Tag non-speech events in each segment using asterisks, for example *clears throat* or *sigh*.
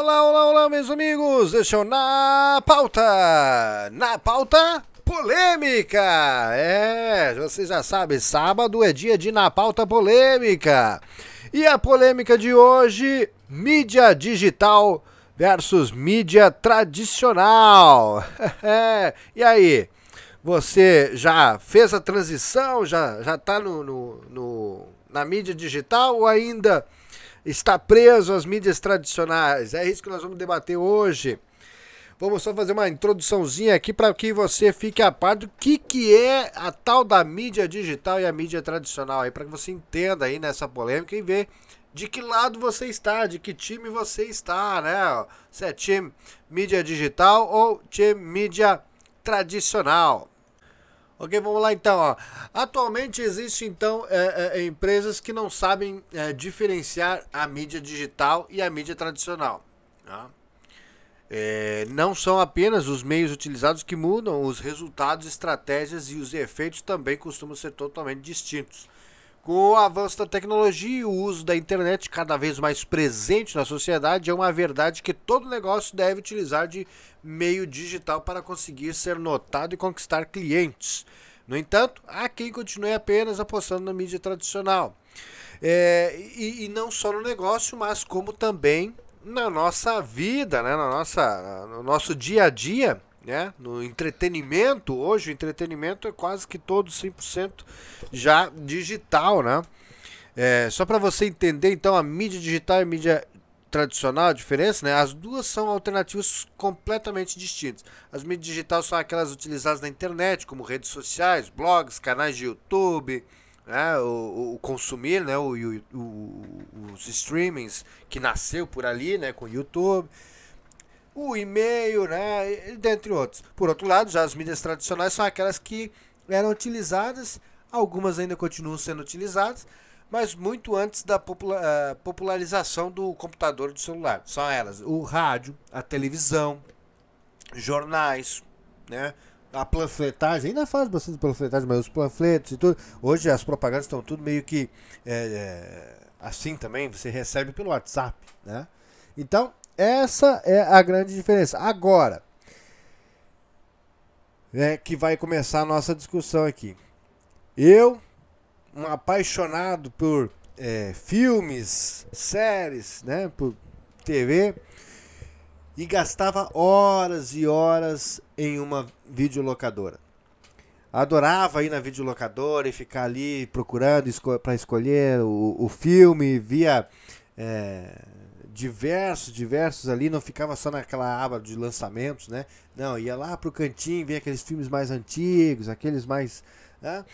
Olá, olá, olá, meus amigos! Este é o Na Pauta! Na Pauta Polêmica! É, você já sabe, sábado é dia de Na Pauta Polêmica. E a polêmica de hoje, mídia digital versus mídia tradicional. *laughs* É, e aí, você já fez a transição, já, já tá no, no, no na mídia digital ou ainda está preso às mídias tradicionais? É isso que nós vamos debater hoje. Vamos só fazer uma introduçãozinha aqui para que você fique a par do que, que é a tal da mídia digital e a mídia tradicional aí, para que você entenda aí nessa polêmica e ver de que lado você está, de que time você está, né? Se é time mídia digital ou time mídia tradicional. Ok, vamos lá então. Ó. Atualmente existem então é, é, empresas que não sabem é, diferenciar a mídia digital e a mídia tradicional. Tá? É, não são apenas os meios utilizados que mudam, os resultados, estratégias e os efeitos também costumam ser totalmente distintos. Com o avanço da tecnologia e o uso da internet cada vez mais presente na sociedade, é uma verdade que todo negócio deve utilizar de meio digital para conseguir ser notado e conquistar clientes. No entanto, há quem continue apenas apostando na mídia tradicional. É, e, e, não só no negócio, mas como também na nossa vida, né? na nossa, no nosso dia a dia, né? no entretenimento. Hoje o entretenimento é quase que todo 100% já digital. Né? É, só para você entender, então, a mídia digital e a mídia tradicional, a diferença, né? As duas são alternativas completamente distintas. As mídias digitais são aquelas utilizadas na internet, como redes sociais, blogs, canais de YouTube, né? o, o consumir, né? O, o, os streamings que nasceu por ali, né? Com o YouTube, o e-mail, né? Dentre outros. Por outro lado, já as mídias tradicionais são aquelas que eram utilizadas, algumas ainda continuam sendo utilizadas, mas muito antes da eh, popularização do computador e do celular. São elas: o rádio, a televisão, jornais, né? A panfletagem, ainda faz bastante panfletagem, mas os panfletos e tudo. Hoje as propagandas estão tudo meio que é, é, assim também, você recebe pelo WhatsApp, né? Então, essa é a grande diferença. Agora, é que vai começar a nossa discussão aqui. Eu um apaixonado por é, filmes, séries, né, por TV e gastava horas e horas em uma videolocadora. Adorava ir na videolocadora e ficar ali procurando esco para escolher o, o filme, via é, diversos, diversos ali, não ficava só naquela aba de lançamentos, né? Não, ia lá pro cantinho, via aqueles filmes mais antigos, aqueles mais. Né?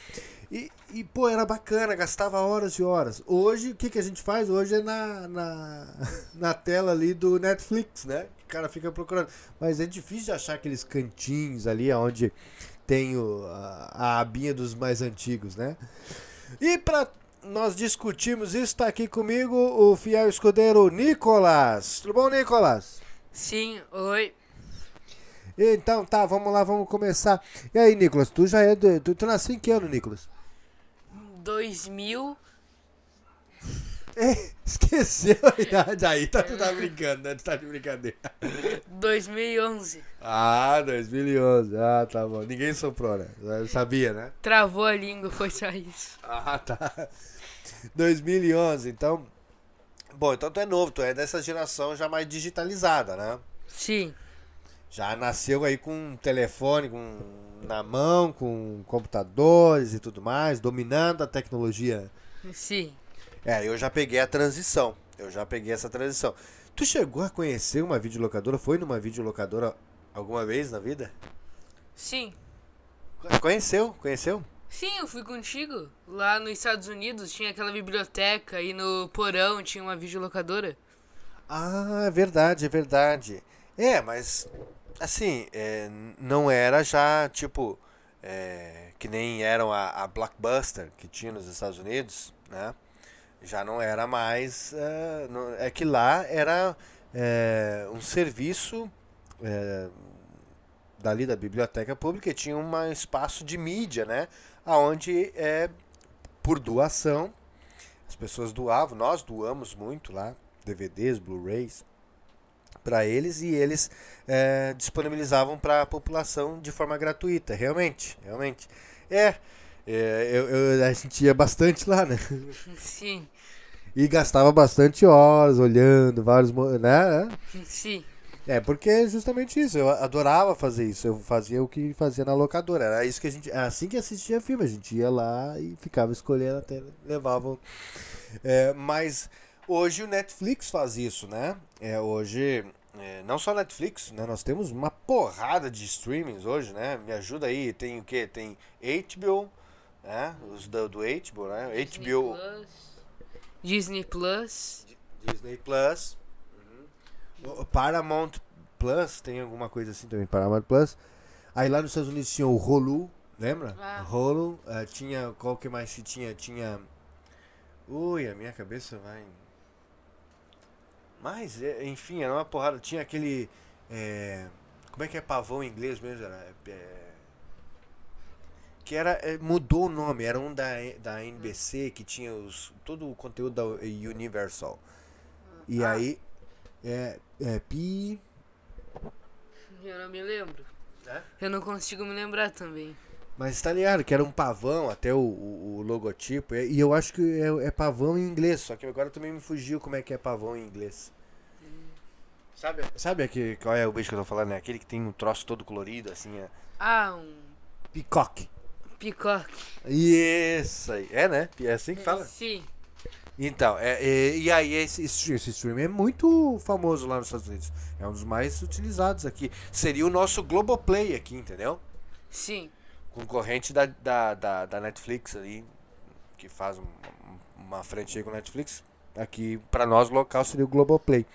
E, e, pô, era bacana, gastava horas e horas. Hoje, o que, que a gente faz? Hoje é na, na, *laughs* na tela ali do Netflix, né? O cara fica procurando. Mas é difícil de achar aqueles cantinhos ali onde tem o, a, a abinha dos mais antigos, né? E para nós discutirmos isso, está aqui comigo o fiel escudeiro Nicolas. Tudo bom, Nicolas? Sim, oi. Então tá, vamos lá, vamos começar. E aí, Nicolas, tu já é. Do, tu, tu nasceu em que ano, Nicolas? 2000. É, *laughs* esqueceu *laughs* a idade aí, tá, tu tá brincando, né? Tu tá de brincadeira. 2011. Ah, 2011. Ah, tá bom. Ninguém soprou, né? Eu sabia, né? Travou a língua, foi só isso. Ah, tá. 2011, então. Bom, então tu é novo, tu é dessa geração já mais digitalizada, né? Sim. Já nasceu aí com um telefone, com na mão, com computadores e tudo mais, dominando a tecnologia. Sim. É, eu já peguei a transição. Eu já peguei essa transição. Tu chegou a conhecer uma videolocadora? Foi numa videolocadora alguma vez na vida? Sim. Conheceu? Conheceu? Sim, eu fui contigo. Lá nos Estados Unidos tinha aquela biblioteca e no porão tinha uma videolocadora. Ah, é verdade, é verdade. É, mas assim, é, não era já, tipo, é, que nem eram a, a, Blockbuster que tinha nos Estados Unidos, né? Já não era mais. É, não, é que lá era é, um serviço é, dali da biblioteca pública tinha um espaço de mídia, né? Onde é por doação as pessoas doavam, nós doamos muito lá, DVDs, Blu-rays para eles e eles é, disponibilizavam para a população de forma gratuita, realmente, realmente. É, é eu, eu, a gente ia bastante lá, né? *laughs* Sim. E gastava bastante horas olhando vários, né? Sim. É, porque é justamente isso. Eu adorava fazer isso. Eu fazia o que fazia na locadora. Era isso que a gente. Assim que assistia filme, a gente ia lá e ficava escolhendo até levavam. É, mas hoje o Netflix faz isso, né? É, hoje. É, não só Netflix, né? Nós temos uma porrada de streamings hoje, né? Me ajuda aí. Tem o que? Tem HBO, né? Os do, do HBO, né? Disney HBO. Plus. Disney Plus. Disney Plus. Paramount Plus, tem alguma coisa assim também, Paramount Plus. Aí lá nos Estados Unidos tinha o Hulu, lembra? Ah. Hulu, uh, tinha, qual que mais que tinha? Tinha... Ui, a minha cabeça vai... Mas, é, enfim, era uma porrada. Tinha aquele... É, como é que é pavão em inglês mesmo? Era, é, que era mudou o nome era um da, da NBC que tinha os, todo o conteúdo da Universal e Ah. aí é, é pi Eu não me lembro. É? Eu não consigo me lembrar também. mas tá ligado que era um pavão até o, o, o logotipo e, e eu acho que é, é pavão em inglês só que agora também me fugiu como é que é pavão em inglês sabe sabe aqui qual é o bicho que eu tô falando é aquele que tem um troço todo colorido assim é Ah, um peacock peacock. isso aí é né é assim que fala Sim. Então, é, é, e aí esse, esse, stream é muito famoso lá nos Estados Unidos. É um dos mais utilizados aqui. Seria o nosso Globoplay aqui, entendeu? Sim. Concorrente da, da, da, da Netflix ali, que faz um- uma frente aí com a Netflix. Aqui, pra nós, local seria o Globoplay.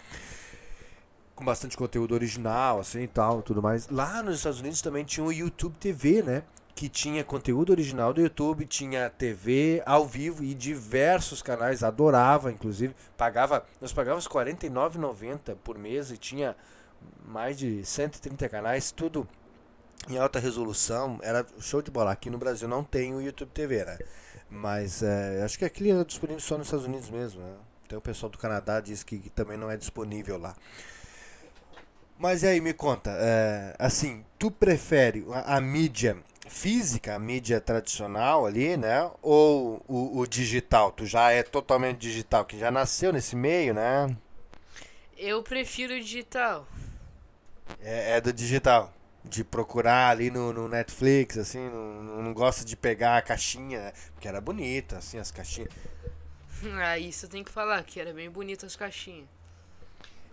Com bastante conteúdo original, assim e tal, tudo mais. Lá nos Estados Unidos também tinha o YouTube TV, né? Que tinha conteúdo original do YouTube, tinha TV ao vivo e diversos canais, adorava, inclusive. Pagava, nós pagávamos R$ 49,90 por mês e tinha mais de 130 canais, tudo em alta resolução, era show de bola. Aqui no Brasil não tem o YouTube TV, né? Mas é, acho que aquele é disponível só nos Estados Unidos mesmo, né? Tem o pessoal do Canadá diz que também não é disponível lá. Mas e aí, me conta, é, assim, tu prefere a, a mídia física, a mídia tradicional ali, né? Ou o, o digital? Tu já é totalmente digital, que já nasceu nesse meio, né? Eu prefiro o digital. É, é do digital. De procurar ali no, no Netflix, assim, não, não gosta de pegar a caixinha, né? Porque era bonita, assim, as caixinhas. *laughs* Ah, isso tem que falar, que era bem bonito as caixinhas.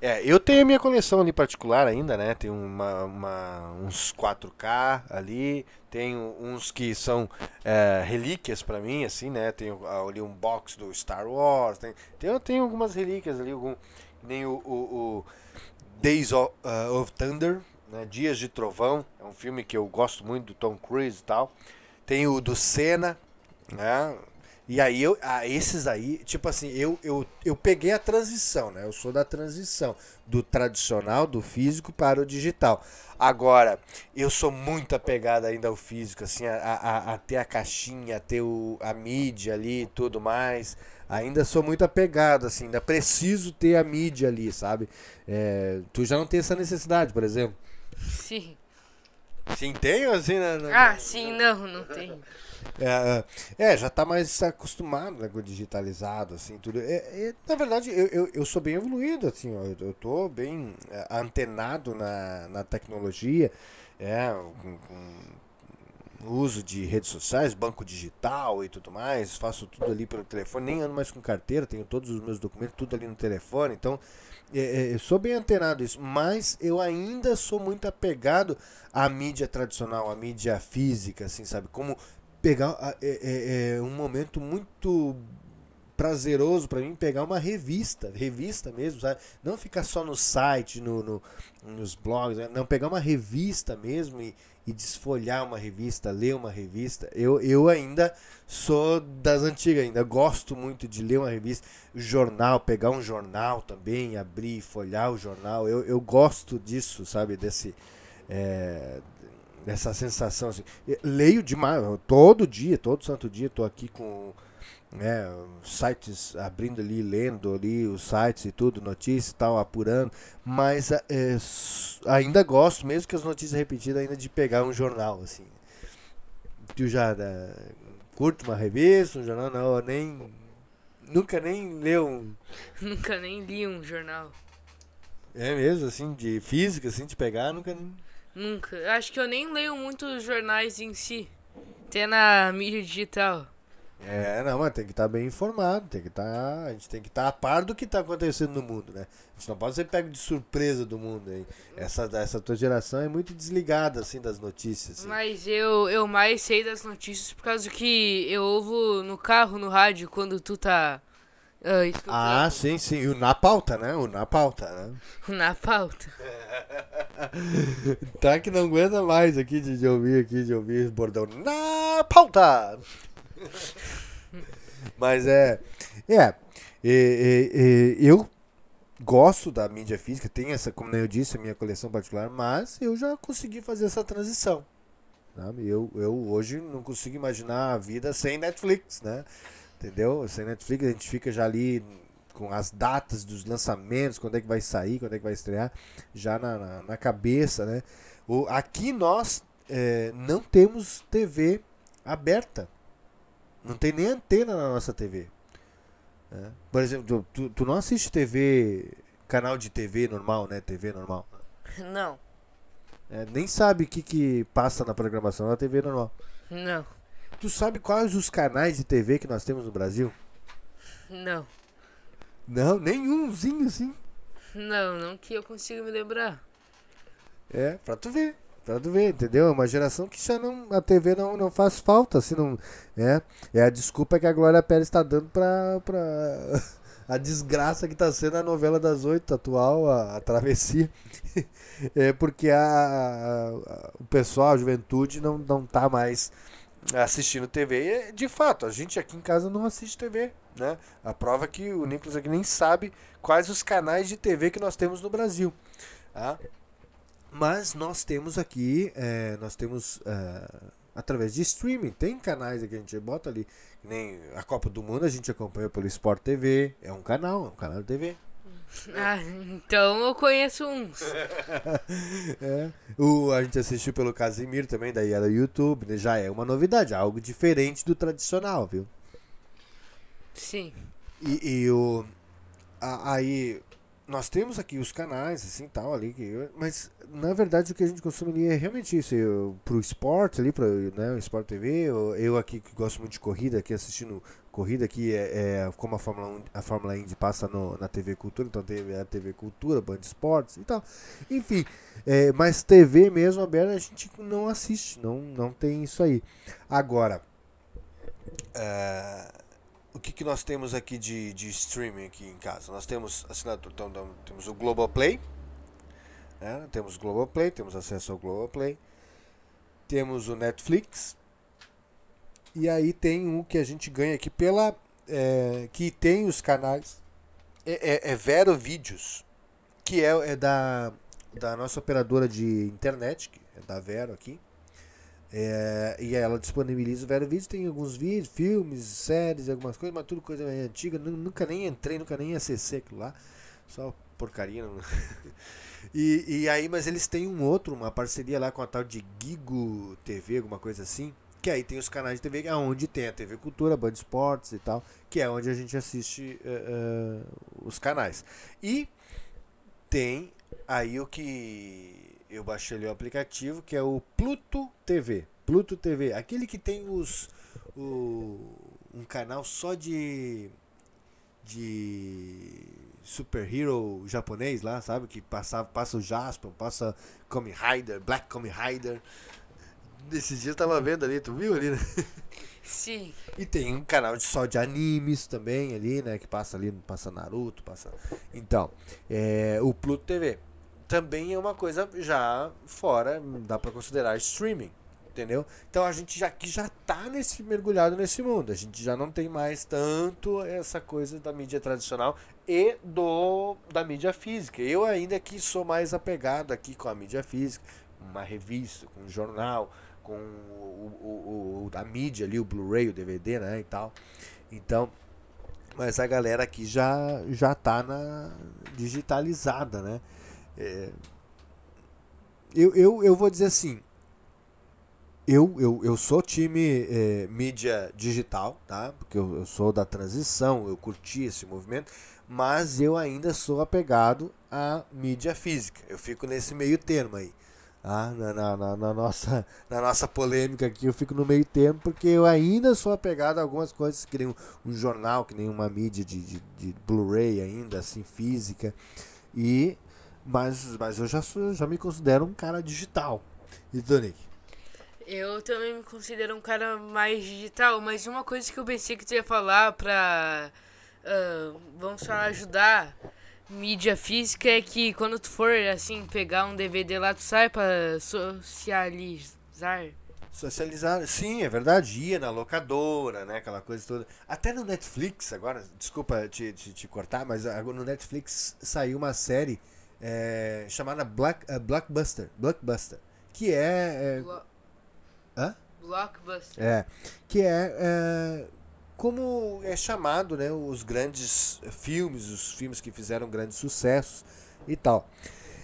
É, eu tenho a minha coleção ali particular ainda, né? Tem uma, uma- uns 4K ali, tenho uns que são é, relíquias pra mim, assim, né? Tenho ali um box do Star Wars, tem, tem, eu tenho algumas relíquias ali, algum, nem o, o, o Days of, uh, of Thunder, né? Dias de Trovão, é um filme que eu gosto muito do Tom Cruise e tal. Tem o do Senna, né? E aí eu, ah, esses aí, tipo assim, eu, eu, eu peguei a transição, né? Eu sou da transição do tradicional, do físico para o digital. Agora, eu sou muito apegado ainda ao físico, assim, a, a, a ter a caixinha, a ter o, a mídia ali e tudo mais. Ainda sou muito apegado, assim, ainda preciso ter a mídia ali, sabe? É, tu já não tem essa necessidade, por exemplo. Sim. Sim, tem assim, né? Ah, sim, não, não tem. É, é, já tá mais acostumado né, com o digitalizado, assim, tudo. É, é, na verdade, eu, eu, eu sou bem evoluído, assim, ó, eu, eu tô bem é, antenado na, na tecnologia, é, com, com uso de redes sociais, banco digital e tudo mais, faço tudo ali pelo telefone, nem ando mais com carteira, tenho todos os meus documentos, tudo ali no telefone, então é, é, eu sou bem antenado isso, mas eu ainda sou muito apegado à mídia tradicional, à mídia física, assim, sabe? Como pegar é, é- é um momento muito prazeroso pra mim pegar uma revista, revista mesmo, sabe? Não ficar só no site, no, no- nos blogs, né? não pegar uma revista mesmo e, e desfolhar uma revista, ler uma revista. Eu, eu ainda sou das antigas, ainda gosto muito de ler uma revista, jornal, pegar um jornal também, abrir, folhar o jornal. Eu, eu gosto disso, sabe? Desse é, dessa sensação assim. Leio demais, todo dia, todo santo dia, tô aqui com né, sites abrindo ali, lendo ali os sites e tudo, notícias e tal, apurando, mas é, ainda gosto, mesmo que as notícias repetidas, ainda de pegar um jornal, assim. Tu já né, curto uma revista, um jornal, não, nem. Nunca nem leu um. *laughs* Nunca nem li um jornal. É mesmo, assim, de física, assim, de pegar, nunca. Nunca. Acho que eu nem leio muitos jornais em si. Até na mídia digital. É, não, mas tem que estar tá bem informado, tem que estar, tá, a gente tem que estar tá a par do que está acontecendo no mundo, né? A gente não pode ser pego de surpresa do mundo aí. Essa, essa tua geração é muito desligada, assim, das notícias. Assim. Mas eu, eu mais sei das notícias por causa que eu ouvo no carro, no rádio, quando tu tá... Uh, ah, sim, sim. E o na pauta, né? O na pauta, né? O *laughs* na pauta. *laughs* tá que não aguenta mais aqui de, de ouvir aqui, de ouvir bordão na pauta. *laughs* Mas é. É. E, e, e, eu gosto da mídia física, tem essa, como eu disse, a minha coleção particular, mas eu já consegui fazer essa transição. Eu, eu hoje não consigo imaginar a vida sem Netflix, né? Entendeu? Sem Netflix a gente fica já ali com as datas dos lançamentos, quando é que vai sair, quando é que vai estrear, já na, na, na cabeça, né? O, aqui nós é, não temos TV aberta. Não tem nem antena na nossa TV. É. Por exemplo, tu, tu não assiste TV, canal de TV normal, né? TV normal. *laughs* Não. É, nem sabe o que, que passa na programação da TV normal. Não. Tu sabe quais os canais de TV que nós temos no Brasil? Não. Não, nenhumzinho assim. Não, não que eu consiga me lembrar. É, pra tu ver. Tu ver, entendeu? É uma geração que já não. A TV não, não faz falta, assim, não. É, é a desculpa que a Glória Pérez está dando pra. pra *laughs* a desgraça que está sendo a novela das oito atual, a, a travessia. *laughs* é porque a, a, o pessoal, a juventude, não, não tá mais assistindo TV. E, de fato, a gente aqui em casa não assiste TV. Né? A prova é que o Nicolas aqui nem sabe quais os canais de TV que nós temos no Brasil. Tá? Mas nós temos aqui, é, nós temos é, através de streaming, tem canais que a gente bota ali, nem a Copa do Mundo a gente acompanha pelo Sport TV, é um canal, é um canal de TV. *laughs* Ah, então eu conheço uns. *laughs* é, o, a gente assistiu pelo Casimiro também, daí era YouTube, né? já é uma novidade, algo diferente do tradicional, viu? Sim. E, e o, a, aí nós temos aqui os canais, assim, tal, ali, que, mas na verdade o que a gente consome ali é realmente isso, eu, pro esporte ali, pro, né, o Sport TV, eu, eu, aqui que gosto muito de corrida, aqui assistindo corrida, aqui é, é como a Fórmula 1, a Fórmula Indy passa no, na TV Cultura, então tem a TV Cultura, Band Esportes e tal, enfim, é, mas TV mesmo aberta a gente não assiste, não, não tem isso aí. Agora, uh, o que, que nós temos aqui de, de streaming aqui em casa? Nós temos assinatura, então, então, temos o Globoplay, né? temos Globoplay, temos acesso ao Globoplay, temos o Netflix, e aí tem um que a gente ganha aqui pela. É, que tem os canais. É, é, é Vero Vídeos, que é, é da, da nossa operadora de internet, que é da Vero aqui. É, e ela disponibiliza vários vídeos, tem alguns vídeos, filmes, séries, algumas coisas, mas tudo coisa antiga. Nunca nem entrei, nunca nem acessei aquilo lá. Só porcaria. Não... *laughs* e, e aí, mas eles têm um outro, uma parceria lá com a tal de Gigo TV, alguma coisa assim. Que aí tem os canais de TV, onde tem a TV Cultura, Band Esportes e tal, que é onde a gente assiste uh, uh, os canais. E tem aí o que eu baixei ali o aplicativo que é o Pluto TV. Pluto TV, aquele que tem os o, um canal só de de super hero japonês lá, sabe? Que passa, passa o Jasper, passa Kamen Rider, Black Kamen Rider. Desses dias eu tava vendo ali, tu viu ali, né? Sim. E tem um canal de só de animes também ali, né? Que passa ali, passa Naruto, passa. Então, é o Pluto TV também é uma coisa já fora, dá para considerar streaming, entendeu? Então a gente já que já tá nesse mergulhado nesse mundo, a gente já não tem mais tanto essa coisa da mídia tradicional e do da mídia física. Eu ainda que sou mais apegado aqui com a mídia física, uma revista, com um jornal, com o, o, o, a mídia ali, o Blu-ray, o DVD, né, e tal. Então, mas a galera aqui já já tá na digitalizada, né? É, eu, eu, eu vou dizer assim, eu, eu, eu sou time é, mídia digital, tá? Porque eu, eu, sou da transição, eu curti esse movimento, mas eu ainda sou apegado à mídia física. Eu fico nesse meio termo aí. Tá? Na, na, na, na, nossa, *laughs* na nossa polêmica aqui, eu fico no meio termo, porque eu ainda sou apegado a algumas coisas, que nem um, um jornal, que nem uma mídia de, de, de Blu-ray ainda, assim, física. E, mas, mas eu já, sou, já me considero um cara digital. E Tonic? Eu também me considero um cara mais digital, mas uma coisa que eu pensei que tu ia falar pra. Uh, vamos falar, ajudar mídia física é que quando tu for assim pegar um DVD lá, tu sai pra socializar. Socializar, sim, é verdade. Ia na locadora, né? Aquela coisa toda. Até no Netflix, agora, desculpa te, te, te cortar, mas no Netflix saiu uma série é, chamada Black, uh, Blockbuster. Blockbuster. Que é. é Hã? Blockbuster. É. Que é, é, como é chamado, né? Os grandes filmes, os filmes que fizeram grandes sucessos e tal.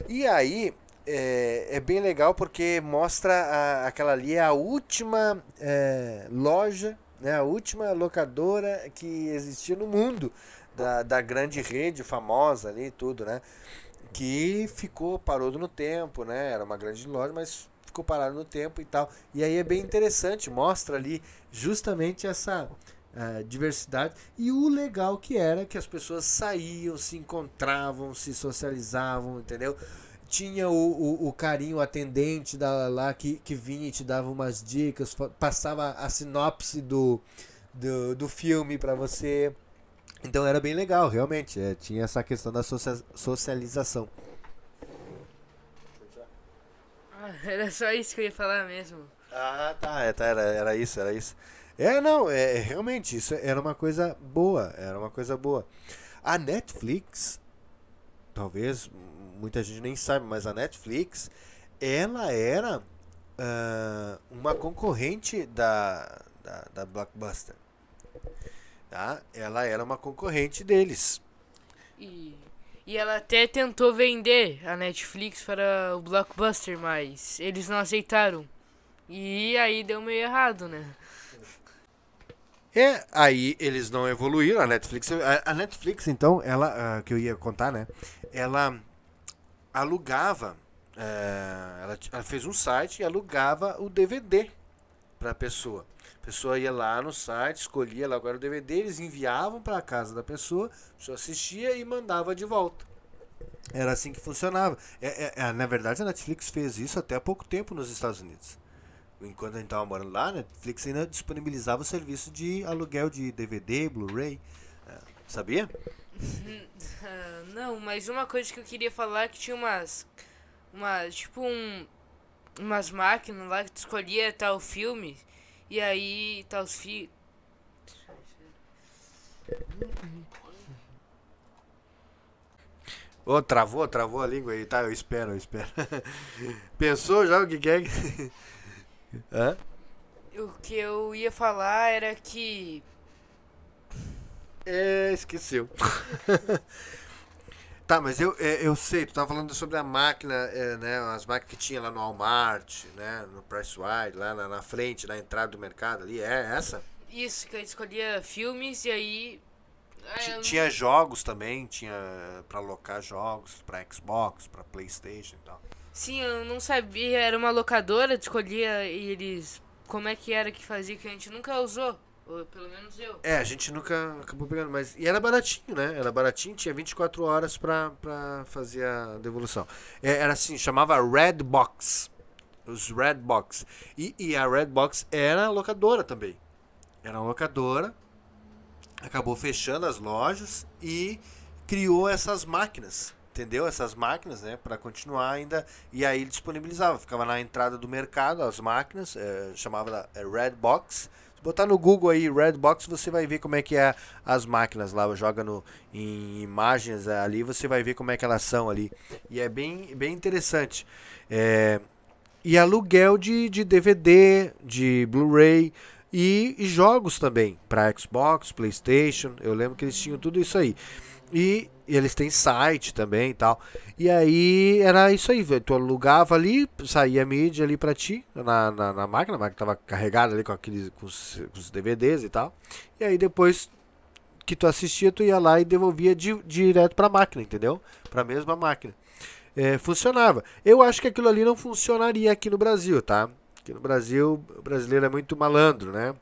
E aí é, é bem legal porque mostra a, aquela ali é a última é, loja, né? A última locadora que existia no mundo da, da grande rede famosa ali tudo, né? Que ficou, parou no tempo, né? Era uma grande loja, mas ficou parado no tempo e tal. E aí é bem interessante, mostra ali justamente essa uh, diversidade e o legal que era que as pessoas saíam, se encontravam, se socializavam, entendeu? Tinha o, o, o carinho, o atendente da, lá que, que vinha e te dava umas dicas, passava a sinopse do, do, do filme para você. Então era bem legal, realmente. É, tinha essa questão da socialização. era só isso que eu ia falar mesmo. Ah, tá, é, tá era, era isso, era isso. É, não, é, é realmente, isso era uma coisa boa, era uma coisa boa. A Netflix, talvez muita gente nem sabe, mas a Netflix, ela era uh, uma concorrente da, da, da Blockbuster. Tá? Ela era uma concorrente deles. E e ela até tentou vender a Netflix para o Blockbuster, mas eles não aceitaram. E aí deu meio errado, né? É, aí eles não evoluíram, a Netflix. A, Netflix, então, ela, uh, que eu ia contar, né? Ela alugava, uh, ela, ela, fez um site e alugava o DVD para a pessoa. A pessoa ia lá no site, escolhia lá agora o DVD, eles enviavam para a casa da pessoa, a pessoa assistia e mandava de volta. Era assim que funcionava. É, é, é, na verdade, a Netflix fez isso até há pouco tempo nos Estados Unidos. Enquanto a gente estava morando lá, a Netflix ainda disponibilizava o serviço de aluguel de DVD, Blu-ray. É, sabia? *laughs* Não, mas uma coisa que eu queria falar é que tinha umas. umas tipo um. umas máquinas lá que tu escolhia tal filme e aí tá os fi. Ô, oh, travou, travou a língua aí, tá? Eu espero, eu espero. *laughs* Pensou já o que quer? É? *laughs* Hã? O que eu ia falar era que. É, esqueceu. *laughs* Tá, mas eu, é, eu sei, tu tava falando sobre a máquina, é, né? As máquinas que tinha lá no Walmart, né? No Pricewide, lá na, na, frente, na entrada do mercado ali, é essa? Isso, que eu escolhia filmes e aí. É, tinha não... jogos também, tinha para alocar jogos para Xbox, para PlayStation e tal. Sim, eu não sabia, era uma locadora, escolhia e eles. Como é que era que fazia que a gente nunca usou. Pelo menos eu. É, a gente nunca acabou pegando, mas. E era baratinho, né? Era baratinho, tinha 24 horas pra, pra fazer a devolução. É, era assim, chamava Red Box. Os Red Box. E, e a Red Box era locadora também. Era locadora. Acabou fechando as lojas e criou essas máquinas. Entendeu? Essas máquinas, né? Para continuar ainda. E aí disponibilizava. Ficava na entrada do mercado as máquinas. É, chamava é, Red Box botar no Google aí Redbox, você vai ver como é que é as máquinas lá, joga no em imagens ali, você vai ver como é que elas são ali. E é bem, bem interessante. É, e aluguel de, de DVD, de Blu-ray e, e jogos também para Xbox, PlayStation. Eu lembro que eles tinham tudo isso aí. E, e eles têm site também e tal. E aí era isso aí, tu alugava ali, saía a mídia ali pra ti, na, na, na máquina, a máquina tava carregada ali com aqueles com os, com os, DVDs e tal. E aí depois que tu assistia, tu ia lá e devolvia di, direto pra máquina, entendeu? Pra mesma máquina. É, funcionava. Eu acho que aquilo ali não funcionaria aqui no Brasil, tá? Aqui no Brasil, o brasileiro é muito malandro, né?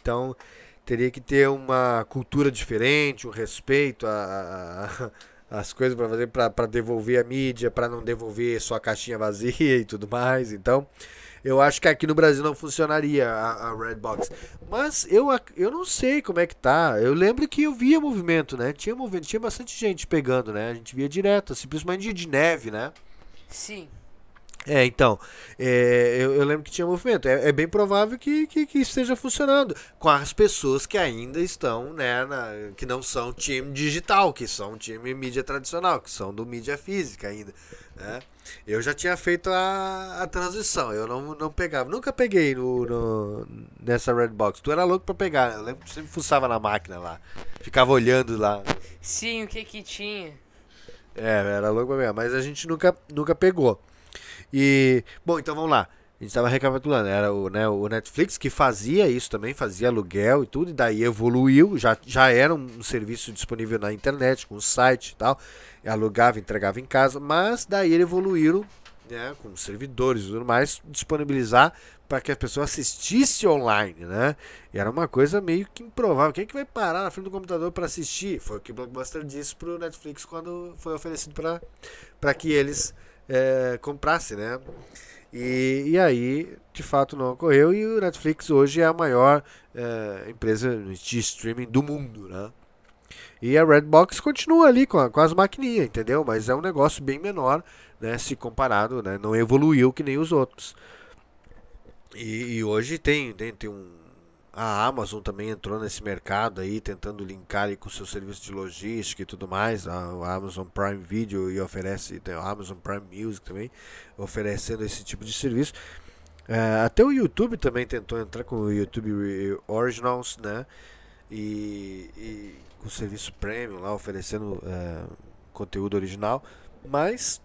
Então, teria que ter uma cultura diferente, um respeito a, a, as coisas para fazer para devolver a mídia, para não devolver só a caixinha vazia e tudo mais. Então, eu acho que aqui no Brasil não funcionaria a, a Redbox. Mas eu, eu não sei como é que tá. Eu lembro que eu via movimento, né? Tinha movimento, tinha bastante gente pegando, né? A gente via direto, simplesmente dia de neve, né? Sim. É, então, é, eu, eu, lembro que tinha movimento. É, é bem provável que, que, que, esteja funcionando com as pessoas que ainda estão, né, na, que não são time digital, que são time mídia tradicional, que são do mídia física ainda. Né? Eu já tinha feito a, a transição, eu não, não pegava, nunca peguei no, no, nessa Redbox. Tu era louco pra pegar, eu lembro que sempre fuçava na máquina lá, ficava olhando lá. Sim, o que que tinha? É, era louco pra pegar, mas a gente nunca, nunca pegou. E, bom, então vamos lá. A gente estava recapitulando, era o, né, o Netflix que fazia isso também, fazia aluguel e tudo, e daí evoluiu, já, já era um serviço disponível na internet, com o site e tal, alugava, entregava em casa, mas daí ele evoluíram, né, com servidores e tudo mais, disponibilizar para que as pessoas assistissem online, né? E era uma coisa meio que improvável. Quem é que vai parar na frente do computador para assistir? Foi o que o Blockbuster disse para o Netflix quando foi oferecido para que eles é, comprasse, né? E, e aí, de fato, não ocorreu. E o Netflix hoje é a maior é, empresa de streaming do mundo, né? E a Redbox continua ali com, a, com as maquininhas, entendeu? Mas é um negócio bem menor, né? Se comparado, né? Não evoluiu que nem os outros. E, e hoje tem, tem, tem um a Amazon também entrou nesse mercado aí, tentando linkar com o seu serviço de logística e tudo mais. A, Amazon Prime Video e oferece, a Amazon Prime Music também, oferecendo esse tipo de serviço. É, até o YouTube também tentou entrar com o YouTube Originals, né? E, e com o serviço premium lá, oferecendo é, conteúdo original. Mas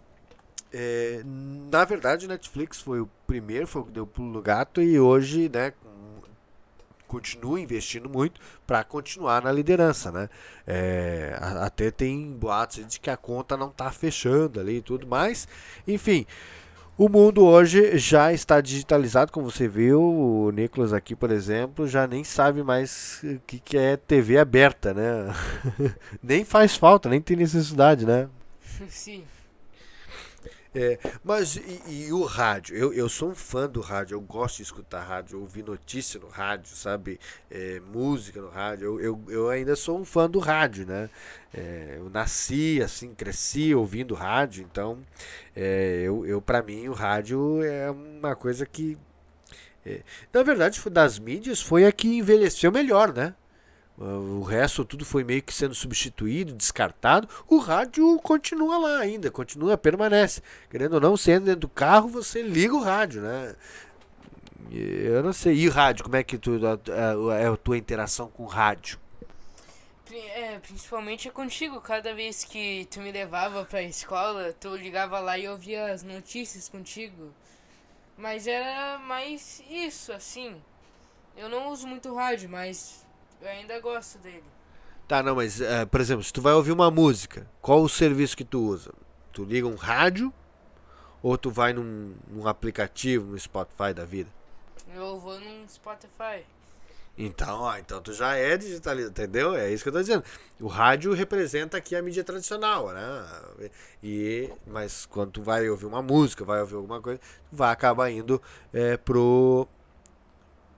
é, na verdade, Netflix foi o primeiro, foi o que deu pulo no gato e hoje, né, continua investindo muito para continuar na liderança, né? É, até tem boatos de que a conta não está fechando ali e tudo mais. Enfim, o mundo hoje já está digitalizado, como você viu. O Nicolas aqui, por exemplo, já nem sabe mais o que, que é TV aberta, né? *laughs* nem faz falta, nem tem necessidade, né? *laughs* Sim. É, mas e, e, o rádio? Eu, eu sou um fã do rádio, eu gosto de escutar rádio, ouvir notícia no rádio, sabe? É, música no rádio. Eu, eu, eu, ainda sou um fã do rádio, né? É, eu nasci, assim, cresci ouvindo rádio, então é, eu, eu para mim o rádio é uma coisa que. É, na verdade, das mídias foi a que envelheceu melhor, né? O resto tudo foi meio que sendo substituído, descartado. O rádio continua lá ainda, continua, permanece. Querendo ou não, sendo dentro do carro, você liga o rádio, né? Eu não sei. E rádio, como é que tu, é a tua interação com o rádio? É, principalmente é contigo. Cada vez que tu me levava pra escola, tu ligava lá e ouvia as notícias contigo. Mas era mais isso, assim. Eu não uso muito rádio, mas eu ainda gosto dele. Tá, não, mas, uh, por exemplo, se tu vai ouvir uma música, qual o serviço que tu usa? Tu liga um rádio ou tu vai num, num aplicativo, no Spotify da vida? Eu vou num Spotify. Então, ó, então tu já é digitalizado, entendeu? É isso que eu tô dizendo. O rádio representa aqui a mídia tradicional, né? E, mas quando tu vai ouvir uma música, vai ouvir alguma coisa, vai acabar indo é, pro,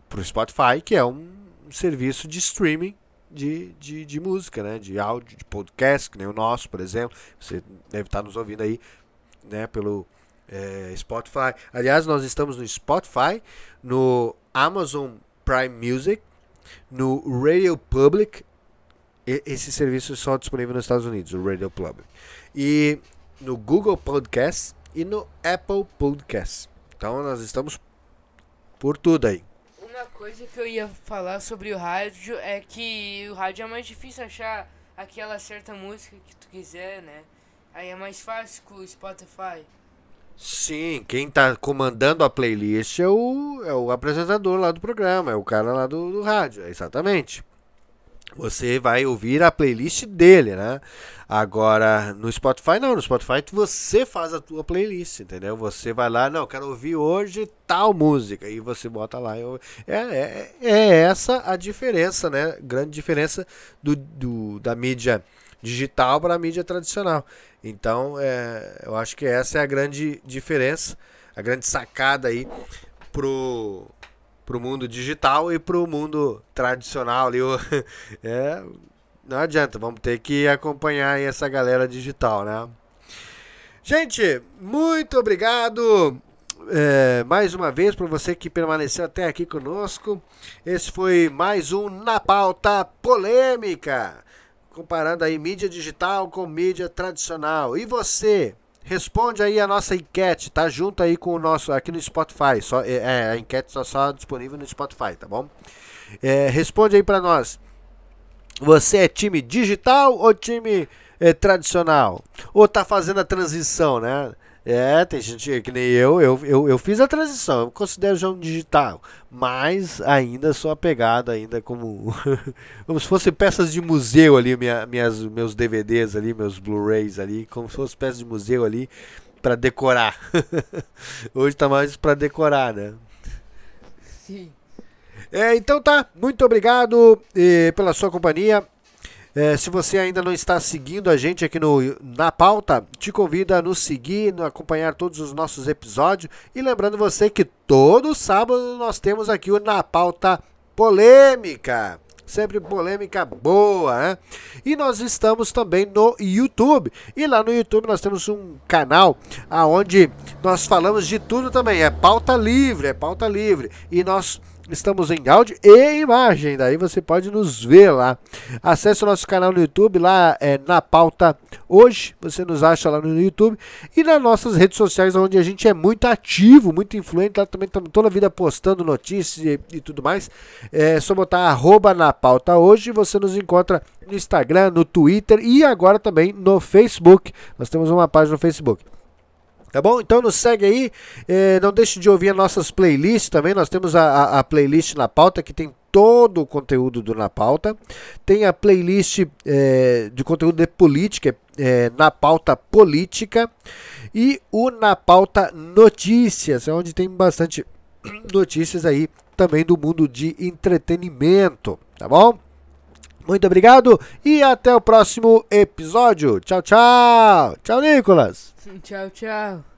pro Spotify, que é um serviço de streaming de, de, de, música, né? De áudio, de podcast, que nem o nosso, por exemplo. Você deve estar nos ouvindo aí, né? Pelo é, Spotify. Aliás, nós estamos no Spotify, no Amazon Prime Music, no Radio Public. Esse serviço é só disponível nos Estados Unidos, o Radio Public. E no Google Podcast e no Apple Podcast. Então nós estamos por tudo aí coisa que eu ia falar sobre o rádio é que o rádio é mais difícil achar aquela certa música que tu quiser, né? Aí é mais fácil com o Spotify. Sim, quem tá comandando a playlist é o, é o apresentador lá do programa, é o cara lá do, do rádio, exatamente. Você vai ouvir a playlist dele, né? Agora, no Spotify não, no Spotify você faz a tua playlist, entendeu? Você vai lá, não, quero ouvir hoje tal música, e você bota lá. É, é, é essa a diferença, né? Grande diferença do, do da mídia digital para a mídia tradicional. Então, é, eu acho que essa é a grande diferença, a grande sacada aí pro pro mundo digital e pro mundo tradicional ali. *laughs* É, não adianta, vamos ter que acompanhar essa galera digital, né? Gente, muito obrigado é, mais uma vez para você que permaneceu até aqui conosco. Esse foi mais um Na Pauta Polêmica comparando aí mídia digital com mídia tradicional. E você? Responde aí a nossa enquete, tá junto aí com o nosso aqui no Spotify. Só, é, é a enquete só, só disponível no Spotify, tá bom? É, responde aí para nós. Você é time digital ou time é, tradicional? Ou tá fazendo a transição, né? É, tem gente que nem eu, eu, eu, eu fiz a transição, eu considero jogo digital, mas ainda sou apegado ainda como *laughs* como se fossem peças de museu ali, minha, minhas, meus DVDs ali, meus Blu-rays ali, como se fossem peças de museu ali para decorar. *laughs* Hoje tá mais para decorar, né? Sim. É, então tá, muito obrigado eh, pela sua companhia. É, se você ainda não está seguindo a gente aqui no, na pauta, te convido a nos seguir, a acompanhar todos os nossos episódios. E lembrando você que todo sábado nós temos aqui o Na Pauta Polêmica. Sempre polêmica boa, né? E nós estamos também no YouTube. E lá no YouTube nós temos um canal aonde nós falamos de tudo também. É pauta livre, é pauta livre. E nós Estamos em áudio e imagem, daí você pode nos ver lá. Acesse o nosso canal no YouTube, lá é na pauta hoje, você nos acha lá no YouTube e nas nossas redes sociais, onde a gente é muito ativo, muito influente, lá também estamos toda a vida postando notícias e, e tudo mais. É só botar arroba na pauta hoje, você nos encontra no Instagram, no Twitter e agora também no Facebook. Nós temos uma página no Facebook. Tá bom? Então nos segue aí. É, não deixe de ouvir as nossas playlists também. Nós temos a, a, playlist na pauta que tem todo o conteúdo do Na Pauta. Tem a playlist é, de conteúdo de política, é, Na Pauta Política. E o Na Pauta Notícias, onde tem bastante *clears throat* notícias aí também do mundo de entretenimento. Tá bom? Muito obrigado e até o próximo episódio. Tchau, tchau. Tchau, Nicolas. Tchau, tchau.